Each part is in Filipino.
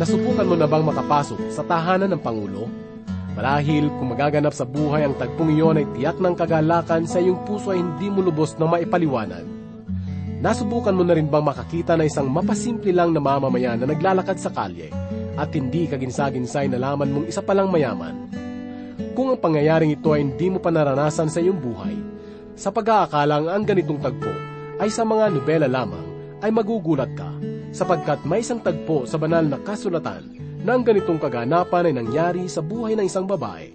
Nasubukan mo na bang makapasok sa tahanan ng Pangulo? Marahil kung magaganap sa buhay ang tagpong iyon ay tiyak ng kagalakan sa iyong puso ay hindi mo lubos na maipaliwanag. Nasubukan mo na rin bang makakita na isang mapasimple lang na mamamayan na naglalakad sa kalye at hindi kaginsa-ginsay nalaman mong isa palang mayaman? Kung ang pangyayaring ito ay hindi mo pa naranasan sa iyong buhay, sa pag-aakalang ang ganitong tagpo ay sa mga nobela lamang, ay magugulat ka sapagkat may isang tagpo sa banal na kasulatan na ang ganitong kaganapan ay nangyari sa buhay ng isang babae.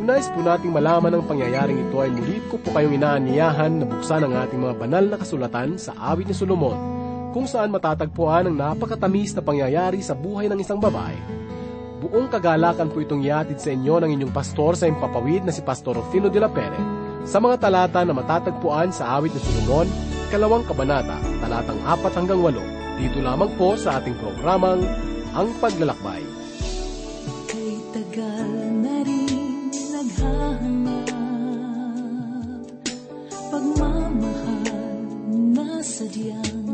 Kung po nating malaman ang pangyayaring ito ay muli ko po kayong inaaniyahan na buksan ang ating mga banal na kasulatan sa awit ni Solomon, kung saan matatagpuan ang napakatamis na pangyayari sa buhay ng isang babae. Buong kagalakan po itong iatid sa inyo ng inyong pastor sa impapawid na si Pastor Rufino de la Pere sa mga talata na matatagpuan sa awit ni Solomon, kalawang kabanata, talatang 4 hanggang 8. Dito lamang po sa ating programang Ang Paglalakbay. Kay tagal na rin naghahanap Pagmamahal na sadyang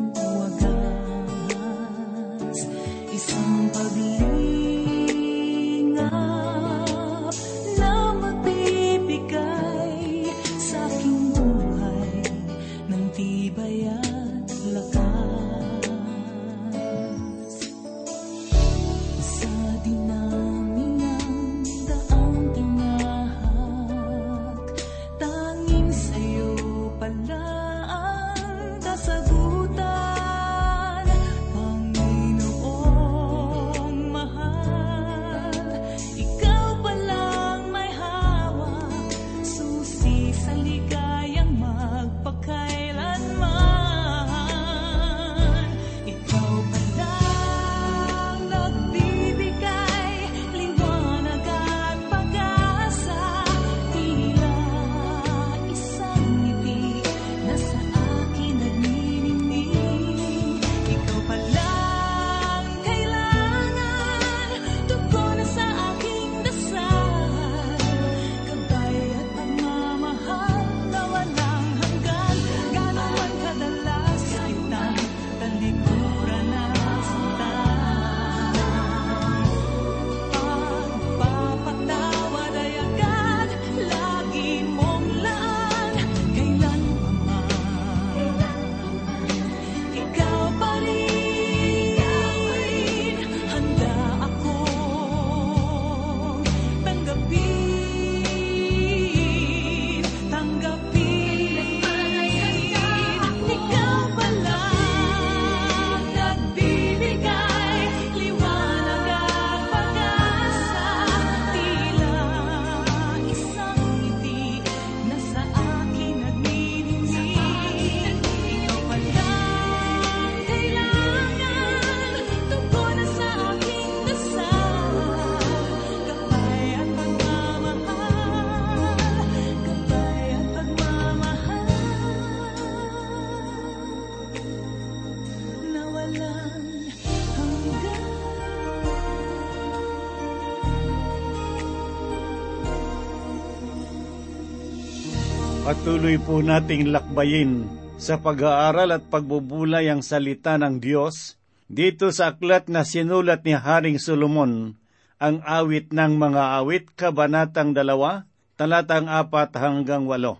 Patuloy po nating lakbayin sa pag-aaral at pagbubulay ang salita ng Diyos dito sa aklat na sinulat ni Haring Solomon, ang awit ng mga awit, kabanatang dalawa, talatang apat hanggang walo.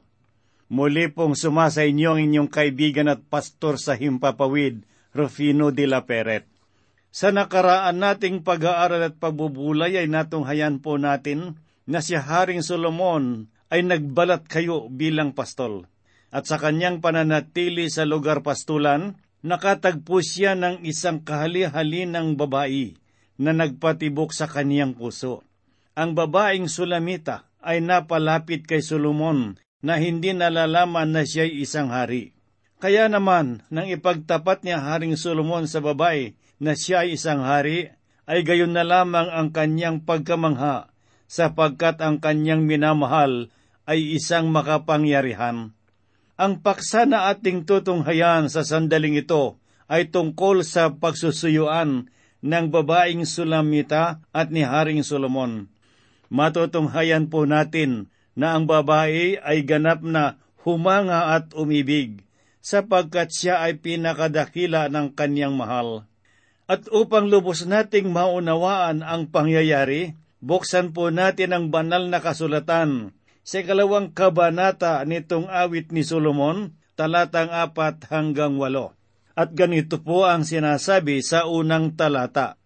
Muli pong sumasa inyo ang inyong kaibigan at pastor sa Himpapawid, Rufino de la Peret. Sa nakaraan nating pag-aaral at pagbubulay ay natunghayan po natin na si Haring Solomon ay nagbalat kayo bilang pastol. At sa kanyang pananatili sa lugar pastulan, nakatagpo siya ng isang kahali-hali ng babae na nagpatibok sa kaniyang puso. Ang babaeng Sulamita ay napalapit kay Solomon na hindi nalalaman na siya'y isang hari. Kaya naman, nang ipagtapat niya Haring Solomon sa babae na siya ay isang hari, ay gayon na lamang ang kanyang pagkamangha, sapagkat ang kanyang minamahal ay isang makapangyarihan. Ang paksa na ating tutunghayan sa sandaling ito ay tungkol sa pagsusuyuan ng babaeng Sulamita at ni Haring Solomon. Matutunghayan po natin na ang babae ay ganap na humanga at umibig sapagkat siya ay pinakadakila ng kanyang mahal. At upang lubos nating maunawaan ang pangyayari, buksan po natin ang banal na kasulatan sa ikalawang kabanata nitong awit ni Solomon, talatang apat hanggang walo. At ganito po ang sinasabi sa unang talata.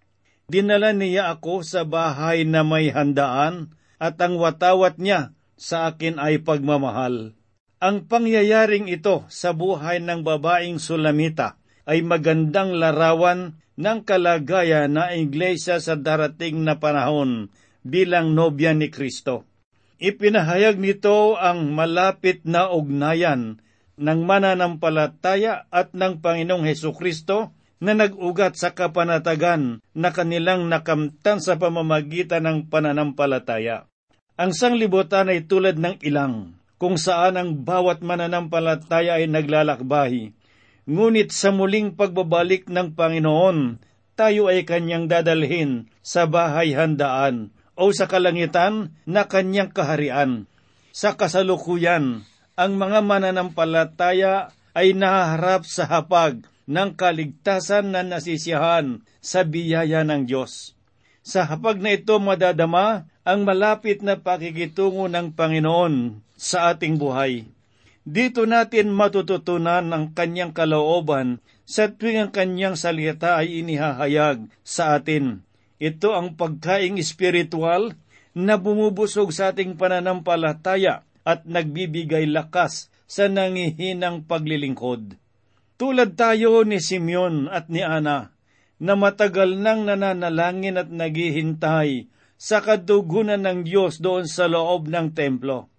Dinala niya ako sa bahay na may handaan, at ang watawat niya sa akin ay pagmamahal. Ang pangyayaring ito sa buhay ng babaeng Sulamita ay magandang larawan ng kalagayan na iglesia sa darating na panahon bilang nobya ni Kristo. Ipinahayag nito ang malapit na ugnayan ng mananampalataya at ng Panginoong Heso Kristo na nag-ugat sa kapanatagan na kanilang nakamtan sa pamamagitan ng pananampalataya. Ang sanglibutan ay tulad ng ilang, kung saan ang bawat mananampalataya ay naglalakbahi. Ngunit sa muling pagbabalik ng Panginoon, tayo ay kanyang dadalhin sa bahay handaan o sa kalangitan na kanyang kaharian. Sa kasalukuyan, ang mga mananampalataya ay nahaharap sa hapag ng kaligtasan na nasisiyahan sa biyaya ng Diyos. Sa hapag na ito madadama ang malapit na pakikitungo ng Panginoon sa ating buhay. Dito natin matututunan ang kanyang kalooban sa tuwing ang kanyang salita ay inihahayag sa atin. Ito ang pagkaing espiritual na bumubusog sa ating pananampalataya at nagbibigay lakas sa nangihinang paglilingkod. Tulad tayo ni Simeon at ni Ana, na matagal nang nananalangin at naghihintay sa kadugunan ng Diyos doon sa loob ng templo.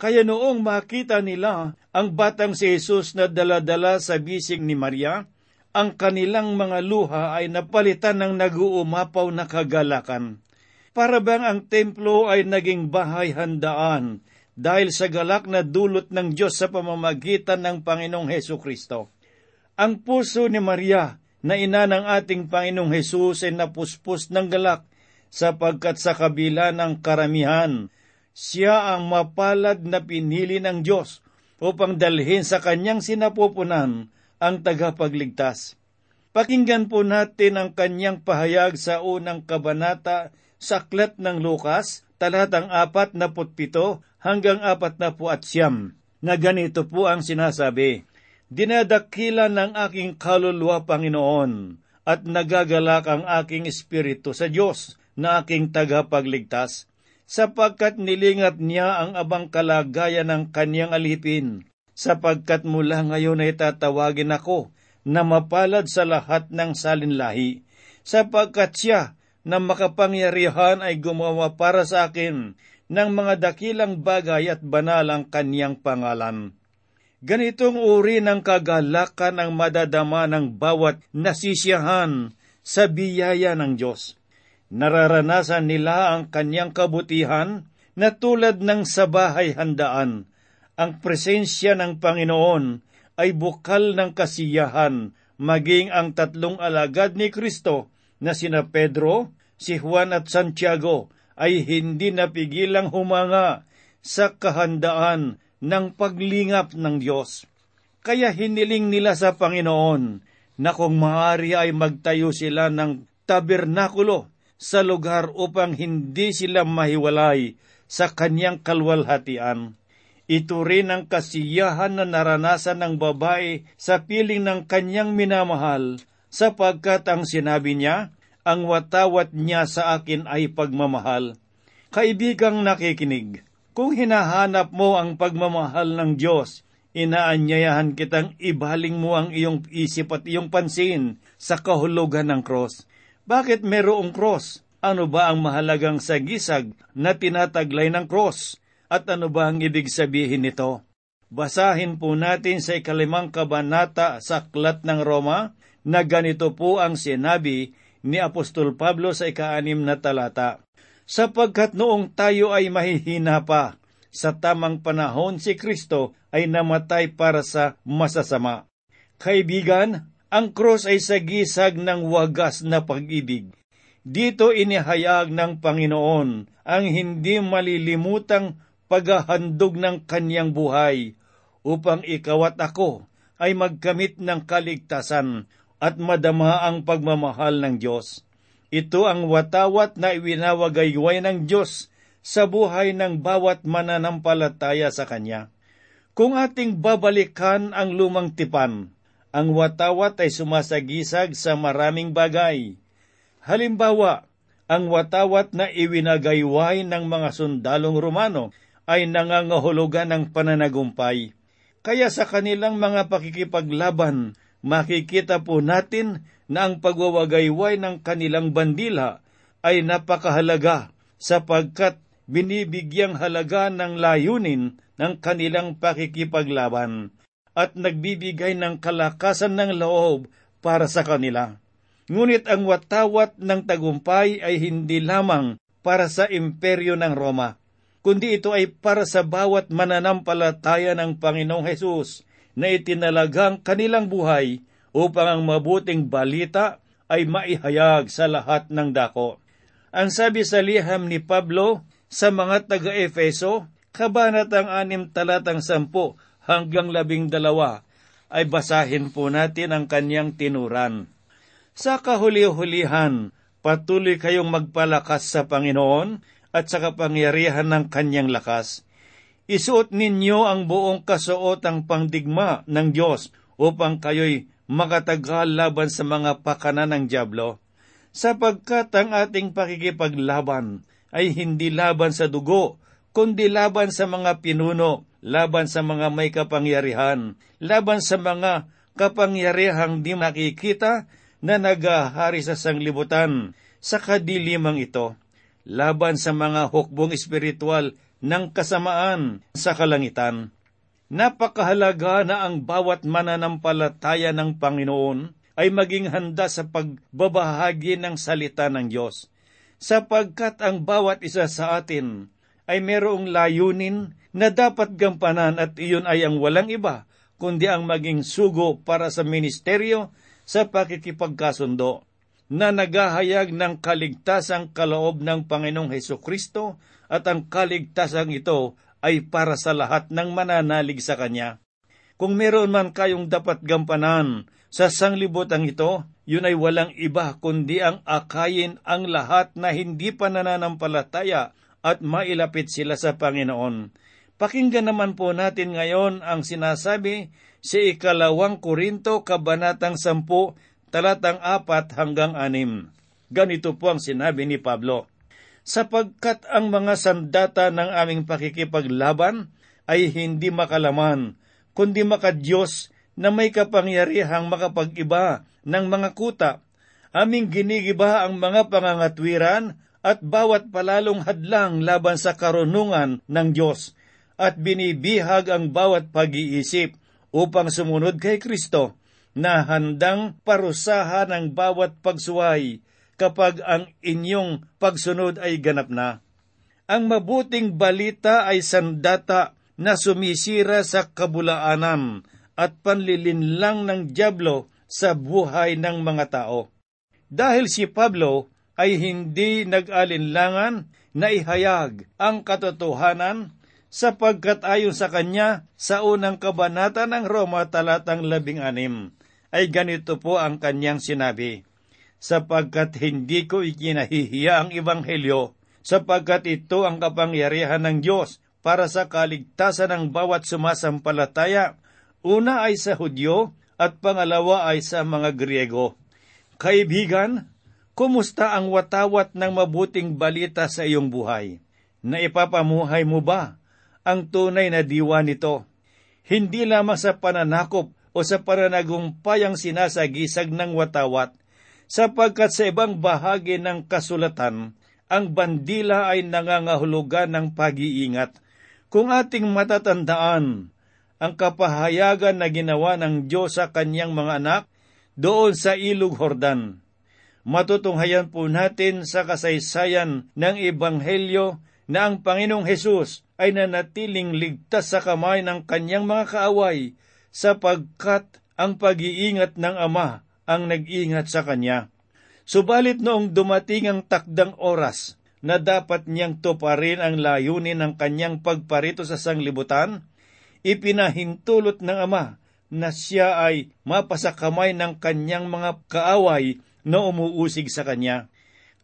Kaya noong makita nila ang batang si Jesus na daladala sa bisig ni Maria, ang kanilang mga luha ay napalitan ng naguumapaw na kagalakan. Para bang ang templo ay naging bahay handaan dahil sa galak na dulot ng Diyos sa pamamagitan ng Panginoong Heso Kristo. Ang puso ni Maria na ina ng ating Panginoong Hesus ay napuspos ng galak sapagkat sa kabila ng karamihan, siya ang mapalad na pinili ng Diyos upang dalhin sa kanyang sinapupunan ang tagapagligtas. Pakinggan po natin ang kanyang pahayag sa unang kabanata sa aklat ng Lukas, talatang apat na putpito hanggang apat na po at siyam, na ganito po ang sinasabi, Dinadakila ng aking kaluluwa, Panginoon, at nagagalak ang aking espiritu sa Diyos na aking tagapagligtas, sapagkat nilingat niya ang abang kalagayan ng kanyang alipin, sapagkat mula ngayon ay tatawagin ako na mapalad sa lahat ng salinlahi, sapagkat siya na makapangyarihan ay gumawa para sa akin ng mga dakilang bagay at banal ang kanyang pangalan. Ganitong uri ng kagalakan ang madadama ng bawat nasisiyahan sa biyaya ng Diyos. Nararanasan nila ang kanyang kabutihan na tulad ng sa bahay handaan. Ang presensya ng Panginoon ay bukal ng kasiyahan, maging ang tatlong alagad ni Kristo na sina Pedro, si Juan at Santiago ay hindi napigilang humanga sa kahandaan ng paglingap ng Diyos. Kaya hiniling nila sa Panginoon na kung maaari ay magtayo sila ng tabernakulo sa lugar upang hindi sila mahiwalay sa kanyang kalwalhatian. Ito rin ang kasiyahan na naranasan ng babae sa piling ng kanyang minamahal sapagkat ang sinabi niya, ang watawat niya sa akin ay pagmamahal. Kaibigang nakikinig, kung hinahanap mo ang pagmamahal ng Diyos, inaanyayahan kitang ibaling mo ang iyong isip at iyong pansin sa kahulugan ng cross. Bakit merong cross? Ano ba ang mahalagang sagisag na tinataglay ng cross? At ano ba ang ibig sabihin nito? Basahin po natin sa ikalimang kabanata sa Aklat ng Roma na ganito po ang sinabi ni Apostol Pablo sa ikaanim na talata. Sapagkat noong tayo ay mahihina pa, sa tamang panahon si Kristo ay namatay para sa masasama. Kaibigan, ang cross ay sagisag ng wagas na pag-ibig. Dito inihayag ng Panginoon ang hindi malilimutang paghahandog ng kanyang buhay upang ikaw at ako ay magkamit ng kaligtasan at madama ang pagmamahal ng Diyos. Ito ang watawat na iwinawagayway ng Diyos sa buhay ng bawat mananampalataya sa Kanya. Kung ating babalikan ang lumang tipan, ang watawat ay sumasagisag sa maraming bagay. Halimbawa, ang watawat na iwinagayway ng mga sundalong Romano ay nangangahulugan ng pananagumpay. Kaya sa kanilang mga pakikipaglaban, makikita po natin na ang pagwawagayway ng kanilang bandila ay napakahalaga sapagkat binibigyang halaga ng layunin ng kanilang pakikipaglaban at nagbibigay ng kalakasan ng loob para sa kanila. Ngunit ang watawat ng tagumpay ay hindi lamang para sa imperyo ng Roma, kundi ito ay para sa bawat mananampalataya ng Panginoong Hesus na itinalagang kanilang buhay upang ang mabuting balita ay maihayag sa lahat ng dako. Ang sabi sa liham ni Pablo sa mga taga-Efeso, kabanatang anim talatang sampu hanggang labing dalawa, ay basahin po natin ang kanyang tinuran. Sa kahuli-hulihan, patuloy kayong magpalakas sa Panginoon at sa kapangyarihan ng kanyang lakas. Isuot ninyo ang buong kasuotang pangdigma ng Diyos upang kayo'y makatagal laban sa mga pakanan ng Diablo. Sapagkat ang ating pakikipaglaban ay hindi laban sa dugo, kundi laban sa mga pinuno, laban sa mga may kapangyarihan, laban sa mga kapangyarihang di makikita na nagahari sa sanglibutan sa kadilimang ito laban sa mga hukbong espiritual ng kasamaan sa kalangitan. Napakahalaga na ang bawat mananampalataya ng Panginoon ay maging handa sa pagbabahagi ng salita ng Diyos, sapagkat ang bawat isa sa atin ay merong layunin na dapat gampanan at iyon ay ang walang iba, kundi ang maging sugo para sa ministeryo sa pakikipagkasundo na naghahayag ng kaligtasang kaloob ng Panginoong Heso Kristo at ang kaligtasang ito ay para sa lahat ng mananalig sa Kanya. Kung meron man kayong dapat gampanan sa sanglibotang ito, yun ay walang iba kundi ang akayin ang lahat na hindi pa nananampalataya at mailapit sila sa Panginoon. Pakinggan naman po natin ngayon ang sinasabi sa ikalawang Korinto, Kabanatang 10, talatang apat hanggang anim. Ganito po ang sinabi ni Pablo, Sapagkat ang mga sandata ng aming pakikipaglaban ay hindi makalaman, kundi makadiyos na may kapangyarihang makapag-iba ng mga kuta. Aming ginigiba ang mga pangangatwiran at bawat palalong hadlang laban sa karunungan ng Diyos at binibihag ang bawat pag-iisip upang sumunod kay Kristo na handang parusahan ang bawat pagsuway kapag ang inyong pagsunod ay ganap na. Ang mabuting balita ay sandata na sumisira sa kabulaanan at panlilinlang ng Diablo sa buhay ng mga tao. Dahil si Pablo ay hindi nag-alinlangan na ihayag ang katotohanan sapagkat ayon sa kanya sa unang kabanata ng Roma talatang labing anim, ay ganito po ang kanyang sinabi, sapagkat hindi ko ikinahihiya ang Ebanghelyo, sapagkat ito ang kapangyarihan ng Diyos para sa kaligtasan ng bawat sumasampalataya, una ay sa Hudyo at pangalawa ay sa mga Griego. Kaibigan, kumusta ang watawat ng mabuting balita sa iyong buhay? Naipapamuhay mo ba ang tunay na diwa nito? Hindi lamang sa pananakop o sa pananagumpay ang sinasagisag ng watawat, sapagkat sa ibang bahagi ng kasulatan, ang bandila ay nangangahulugan ng pag-iingat. Kung ating matatandaan, ang kapahayagan na ginawa ng Diyos sa kanyang mga anak doon sa Ilog Hordan. Matutunghayan po natin sa kasaysayan ng Ebanghelyo na ang Panginoong Hesus ay nanatiling ligtas sa kamay ng kanyang mga kaaway sapagkat ang pag-iingat ng Ama ang nag-ingat sa kanya. Subalit noong dumating ang takdang oras na dapat niyang tuparin ang layunin ng kanyang pagparito sa sanglibutan, ipinahintulot ng Ama na siya ay mapasakamay ng kanyang mga kaaway na umuusig sa kanya.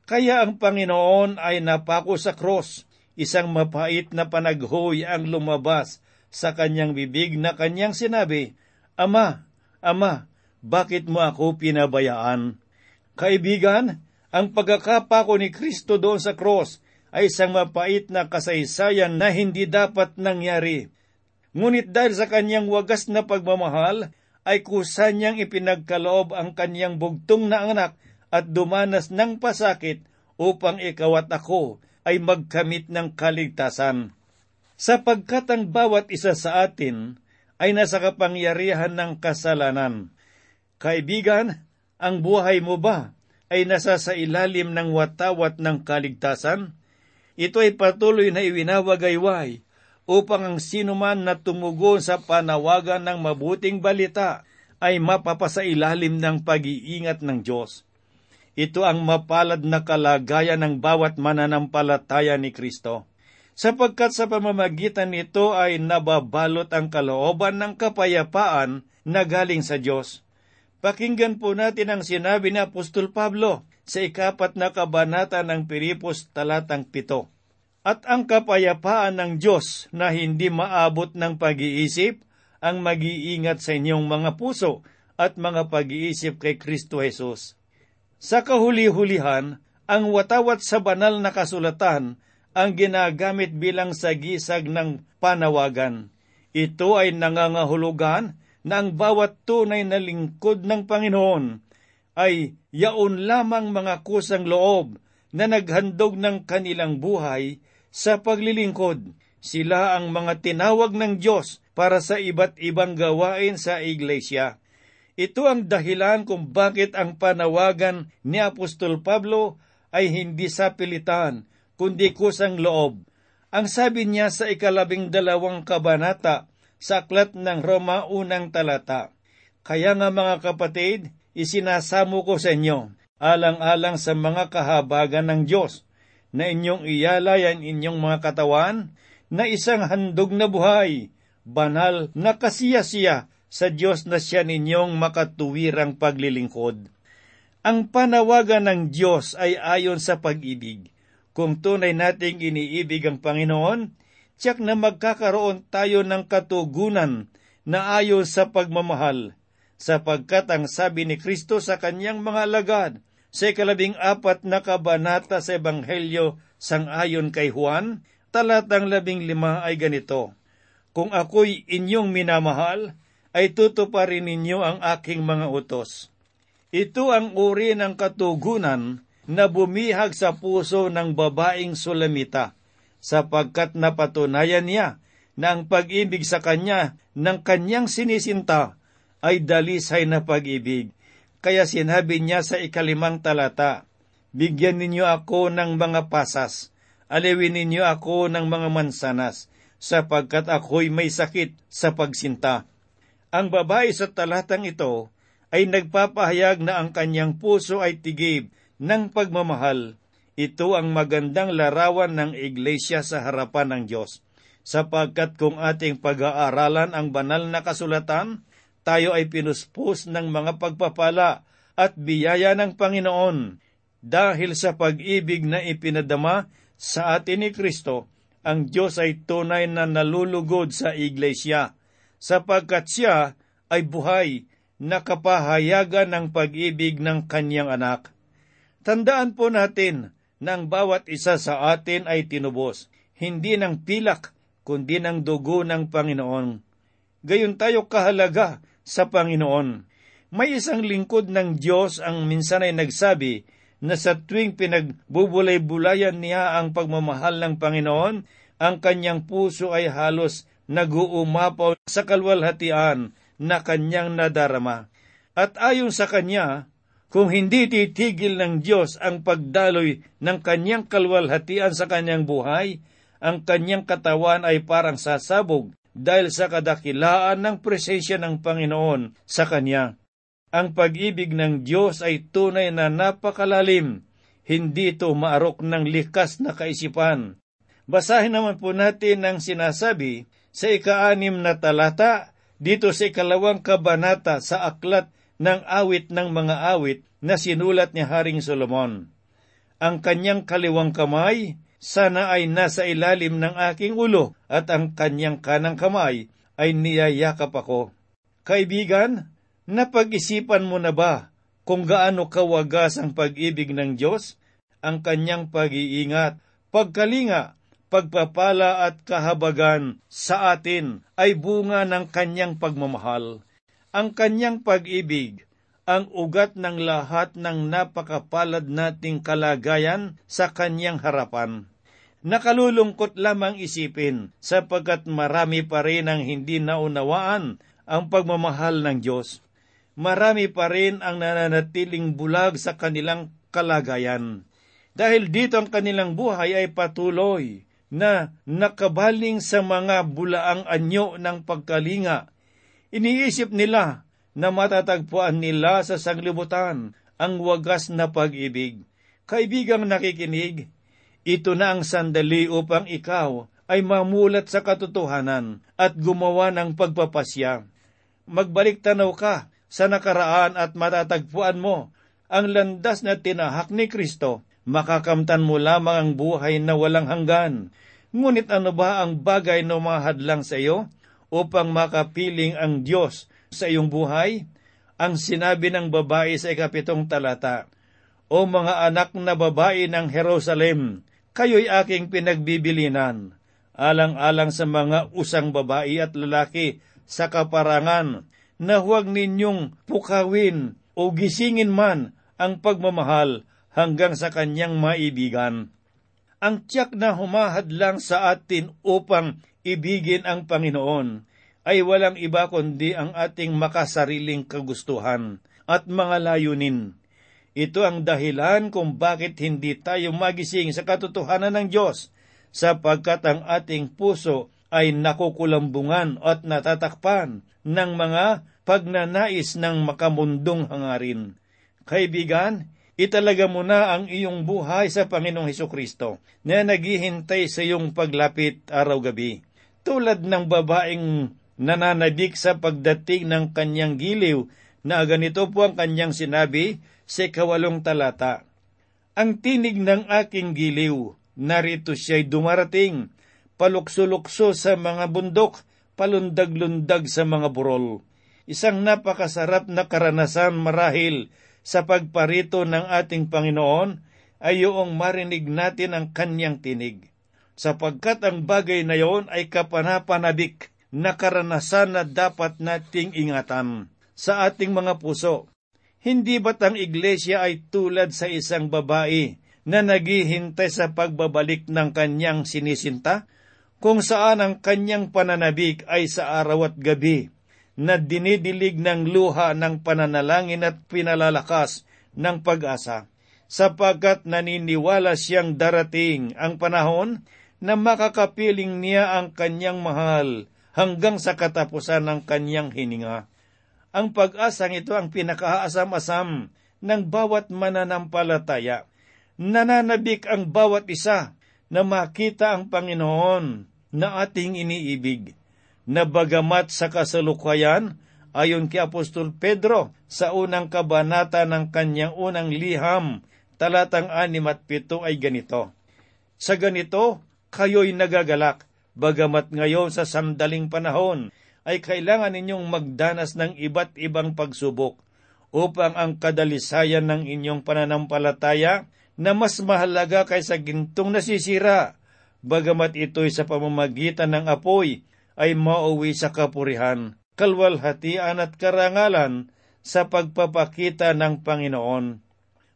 Kaya ang Panginoon ay napako sa cross, isang mapait na panaghoy ang lumabas sa kanyang bibig na kanyang sinabi, Ama, Ama, bakit mo ako pinabayaan? Kaibigan, ang pagkakapako ni Kristo doon sa cross ay isang mapait na kasaysayan na hindi dapat nangyari. Ngunit dahil sa kanyang wagas na pagmamahal, ay kusa niyang ipinagkaloob ang kanyang bugtong na anak at dumanas ng pasakit upang ikaw at ako ay magkamit ng kaligtasan. Sapagkat ang bawat isa sa atin ay nasa kapangyarihan ng kasalanan. Kaibigan, ang buhay mo ba ay nasa sa ilalim ng watawat ng kaligtasan? Ito ay patuloy na iwinawagayway upang ang sinuman na tumugon sa panawagan ng mabuting balita ay mapapasailalim ng pag-iingat ng Diyos. Ito ang mapalad na kalagayan ng bawat mananampalataya ni Kristo. Sapagkat sa pamamagitan nito ay nababalot ang kalooban ng kapayapaan na galing sa Diyos. Pakinggan po natin ang sinabi ni Apostol Pablo sa ikapat na kabanata ng Piripos talatang pito. At ang kapayapaan ng Diyos na hindi maabot ng pag-iisip ang mag-iingat sa inyong mga puso at mga pag-iisip kay Kristo Jesus. Sa kahuli-hulihan, ang watawat sa banal na kasulatan ang ginagamit bilang sagisag ng panawagan. Ito ay nangangahulugan na ang bawat tunay na lingkod ng Panginoon ay yaon lamang mga kusang loob na naghandog ng kanilang buhay sa paglilingkod. Sila ang mga tinawag ng Diyos para sa iba't ibang gawain sa iglesia. Ito ang dahilan kung bakit ang panawagan ni Apostol Pablo ay hindi sa pilitan, kundi kusang loob. Ang sabi niya sa ikalabing dalawang kabanata sa aklat ng Roma unang talata. Kaya nga mga kapatid, isinasamo ko sa inyo, alang-alang sa mga kahabagan ng Diyos, na inyong iyalay ang inyong mga katawan na isang handog na buhay, banal na kasiyasiya sa Diyos na siya ninyong makatuwirang paglilingkod. Ang panawagan ng Diyos ay ayon sa pag-ibig. Kung tunay nating iniibig ang Panginoon, tiyak na magkakaroon tayo ng katugunan na ayon sa pagmamahal, sapagkat ang sabi ni Kristo sa kanyang mga alagad sa ikalabing apat na kabanata sa Ebanghelyo sang ayon kay Juan, talatang labing lima ay ganito, Kung ako'y inyong minamahal, ay tutuparin ninyo ang aking mga utos. Ito ang uri ng katugunan na bumihag sa puso ng babaeng Sulamita sapagkat napatunayan niya na ang pag-ibig sa kanya ng kanyang sinisinta ay dalisay na pag-ibig. Kaya sinabi niya sa ikalimang talata, Bigyan ninyo ako ng mga pasas, aliwin ninyo ako ng mga mansanas, sapagkat ako'y may sakit sa pagsinta. Ang babae sa talatang ito ay nagpapahayag na ang kanyang puso ay tigib ng pagmamahal ito ang magandang larawan ng iglesia sa harapan ng Diyos, sapagkat kung ating pag-aaralan ang banal na kasulatan, tayo ay pinuspos ng mga pagpapala at biyaya ng Panginoon. Dahil sa pag-ibig na ipinadama sa atin ni Kristo, ang Diyos ay tunay na nalulugod sa iglesia, sapagkat siya ay buhay na kapahayagan ng pag-ibig ng kanyang anak. Tandaan po natin ng bawat isa sa atin ay tinubos, hindi ng pilak, kundi ng dugo ng Panginoon. Gayon tayo kahalaga sa Panginoon. May isang lingkod ng Diyos ang minsan ay nagsabi na sa tuwing pinagbubulay-bulayan niya ang pagmamahal ng Panginoon, ang kanyang puso ay halos naguumapaw sa kalwalhatian na kanyang nadarama. At ayon sa kanya, kung hindi titigil ng Diyos ang pagdaloy ng kanyang kalwalhatian sa kanyang buhay, ang kanyang katawan ay parang sasabog dahil sa kadakilaan ng presensya ng Panginoon sa kanya. Ang pag-ibig ng Diyos ay tunay na napakalalim, hindi ito maarok ng likas na kaisipan. Basahin naman po natin ang sinasabi sa ikaanim na talata dito sa ikalawang kabanata sa aklat ng awit ng mga awit na sinulat ni Haring Solomon. Ang kanyang kaliwang kamay sana ay nasa ilalim ng aking ulo at ang kanyang kanang kamay ay niyayakap ako. Kaibigan, napag-isipan mo na ba kung gaano kawagas ang pag-ibig ng Diyos, ang kanyang pag-iingat, pagkalinga, pagpapala at kahabagan sa atin ay bunga ng kanyang pagmamahal. Ang kanyang pag-ibig ang ugat ng lahat ng napakapalad nating kalagayan sa kanyang harapan. Nakalulungkot lamang isipin sapagkat marami pa rin ang hindi naunawaan ang pagmamahal ng Diyos. Marami pa rin ang nananatiling bulag sa kanilang kalagayan. Dahil dito ang kanilang buhay ay patuloy na nakabaling sa mga bulaang anyo ng pagkalinga. Iniisip nila na matatagpuan nila sa sanglibutan ang wagas na pag-ibig. Kaibigang nakikinig, ito na ang sandali upang ikaw ay mamulat sa katotohanan at gumawa ng pagpapasya. Magbalik tanaw ka sa nakaraan at matatagpuan mo ang landas na tinahak ni Kristo. Makakamtan mo lamang ang buhay na walang hanggan. Ngunit ano ba ang bagay na mahadlang sa iyo upang makapiling ang Diyos sa iyong buhay? Ang sinabi ng babae sa ikapitong talata, O mga anak na babae ng Jerusalem, kayo'y aking pinagbibilinan, alang-alang sa mga usang babae at lalaki sa kaparangan, na huwag ninyong pukawin o gisingin man ang pagmamahal hanggang sa kanyang maibigan. Ang tiyak na humahadlang sa atin upang ibigin ang Panginoon ay walang iba kundi ang ating makasariling kagustuhan at mga layunin. Ito ang dahilan kung bakit hindi tayo magising sa katotohanan ng Diyos, sapagkat ang ating puso ay nakukulambungan at natatakpan ng mga pagnanais ng makamundong hangarin. Kaibigan, italaga mo na ang iyong buhay sa Panginoong Heso Kristo na naghihintay sa iyong paglapit araw-gabi. Tulad ng babaeng nananabik sa pagdating ng kanyang giliw na ganito po ang kanyang sinabi sa kawalong talata. Ang tinig ng aking giliw, narito siya'y dumarating, palukso-lukso sa mga bundok, palundag-lundag sa mga burol. Isang napakasarap na karanasan marahil sa pagparito ng ating Panginoon ay yung marinig natin ang kanyang tinig. Sapagkat ang bagay na yon ay kapanapanabik na karanasan na dapat nating ingatan sa ating mga puso. Hindi ba't ang iglesia ay tulad sa isang babae na naghihintay sa pagbabalik ng kanyang sinisinta, kung saan ang kanyang pananabik ay sa araw at gabi, na dinidilig ng luha ng pananalangin at pinalalakas ng pag-asa, sapagkat naniniwala siyang darating ang panahon na makakapiling niya ang kanyang mahal hanggang sa katapusan ng kanyang hininga. Ang pag-asang ito ang pinakaasam-asam ng bawat mananampalataya. Nananabik ang bawat isa na makita ang Panginoon na ating iniibig, na bagamat sa kasalukuyan, ayon kay Apostol Pedro sa unang kabanata ng kanyang unang liham, talatang anim at pito ay ganito. Sa ganito, kayo'y nagagalak, Bagamat ngayon sa sandaling panahon ay kailangan ninyong magdanas ng iba't ibang pagsubok upang ang kadalisayan ng inyong pananampalataya na mas mahalaga kaysa gintong nasisira, bagamat ito'y sa pamamagitan ng apoy ay mauwi sa kapurihan, kalwalhatian at karangalan sa pagpapakita ng Panginoon.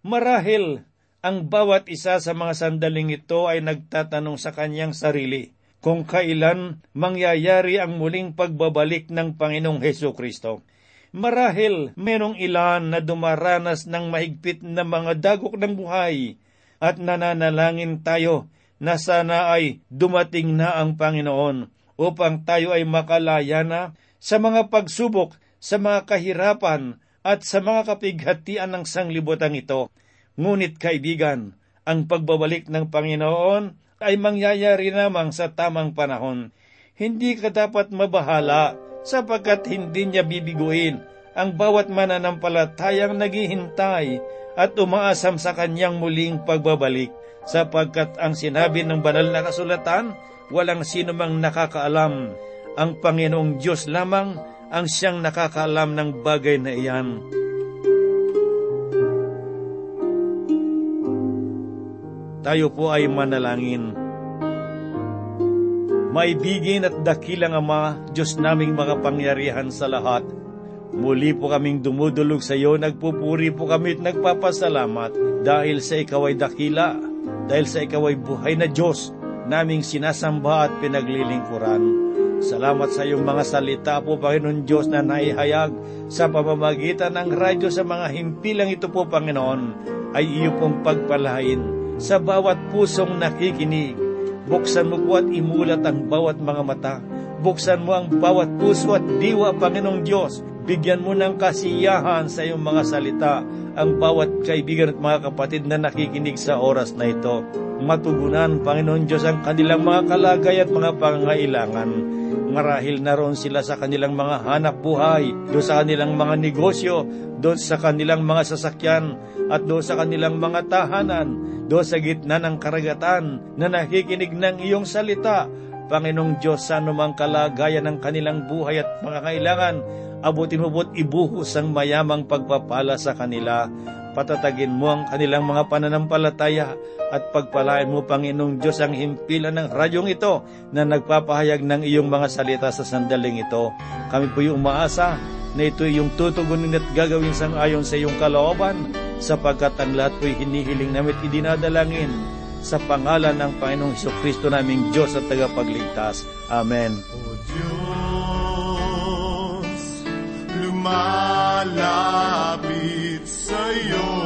Marahil, ang bawat isa sa mga sandaling ito ay nagtatanong sa kanyang sarili, kung kailan mangyayari ang muling pagbabalik ng Panginoong Heso Kristo. Marahil merong ilan na dumaranas ng mahigpit na mga dagok ng buhay at nananalangin tayo na sana ay dumating na ang Panginoon upang tayo ay makalaya na sa mga pagsubok, sa mga kahirapan at sa mga kapighatian ng sanglibutan ito. Ngunit kaibigan, ang pagbabalik ng Panginoon ay mangyayari lamang sa tamang panahon. Hindi ka dapat mabahala sapagkat hindi niya bibiguin ang bawat mananampalatayang naghihintay at umaasam sa kanyang muling pagbabalik, sapagkat ang sinabi ng banal na kasulatan, walang sino mang nakakaalam. Ang Panginoong Diyos lamang ang siyang nakakaalam ng bagay na iyan. Tayo po ay manalangin. Maibigin at dakilang Ama, Diyos naming makapangyarihan sa lahat. Muli po kaming dumudulog sa iyo, nagpupuri po kami at nagpapasalamat dahil sa ikaw ay dakila, dahil sa ikaw ay buhay na Diyos, naming sinasamba at pinaglilingkuran. Salamat sa iyong mga salita po, Panginoon Diyos, na naihayag sa pamamagitan ng radyo sa mga himpilang ito po, Panginoon, ay iyo pong pagpalain sa bawat pusong nakikinig. Buksan mo po at imulat ang bawat mga mata. Buksan mo ang bawat puso at diwa, Panginoong Diyos. Bigyan mo ng kasiyahan sa iyong mga salita ang bawat kaibigan at mga kapatid na nakikinig sa oras na ito. Matugunan, Panginoon Diyos, ang kanilang mga kalagay at mga pangangailangan. Marahil naroon sila sa kanilang mga hanap buhay, doon sa kanilang mga negosyo, doon sa kanilang mga sasakyan, at doon sa kanilang mga tahanan, doon sa gitna ng karagatan na nakikinig ng iyong salita. Panginoong Diyos, sa anumang kalagayan ng kanilang buhay at mga kailangan, abutin mo po't ibuhos ang mayamang pagpapala sa kanila. Patatagin mo ang kanilang mga pananampalataya at pagpalain mo, Panginoong Diyos, ang himpilan ng radyong ito na nagpapahayag ng iyong mga salita sa sandaling ito. Kami po yung umaasa na ito yung tutugunin at gagawin sang ayon sa iyong kalooban, sapagkat ang lahat po'y hinihiling namin at idinadalangin sa pangalan ng Panginoong Heso Kristo naming Diyos at tagapagligtas. Amen. O Diyos, lumalapit sa'yo, dumudulog